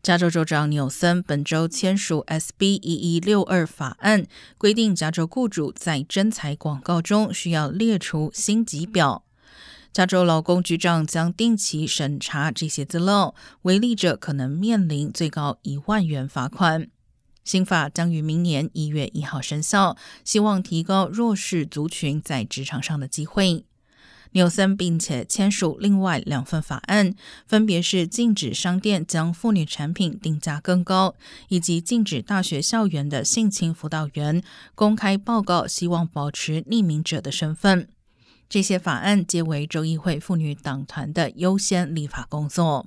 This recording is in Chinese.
加州州长纽森本周签署 SB 一一六二法案，规定加州雇主在征才广告中需要列出薪级表。加州劳工局长将定期审查这些资料，违例者可能面临最高一万元罚款。新法将于明年一月一号生效，希望提高弱势族群在职场上的机会。纽森并且签署另外两份法案，分别是禁止商店将妇女产品定价更高，以及禁止大学校园的性侵辅导员公开报告希望保持匿名者的身份。这些法案皆为州议会妇女党团的优先立法工作。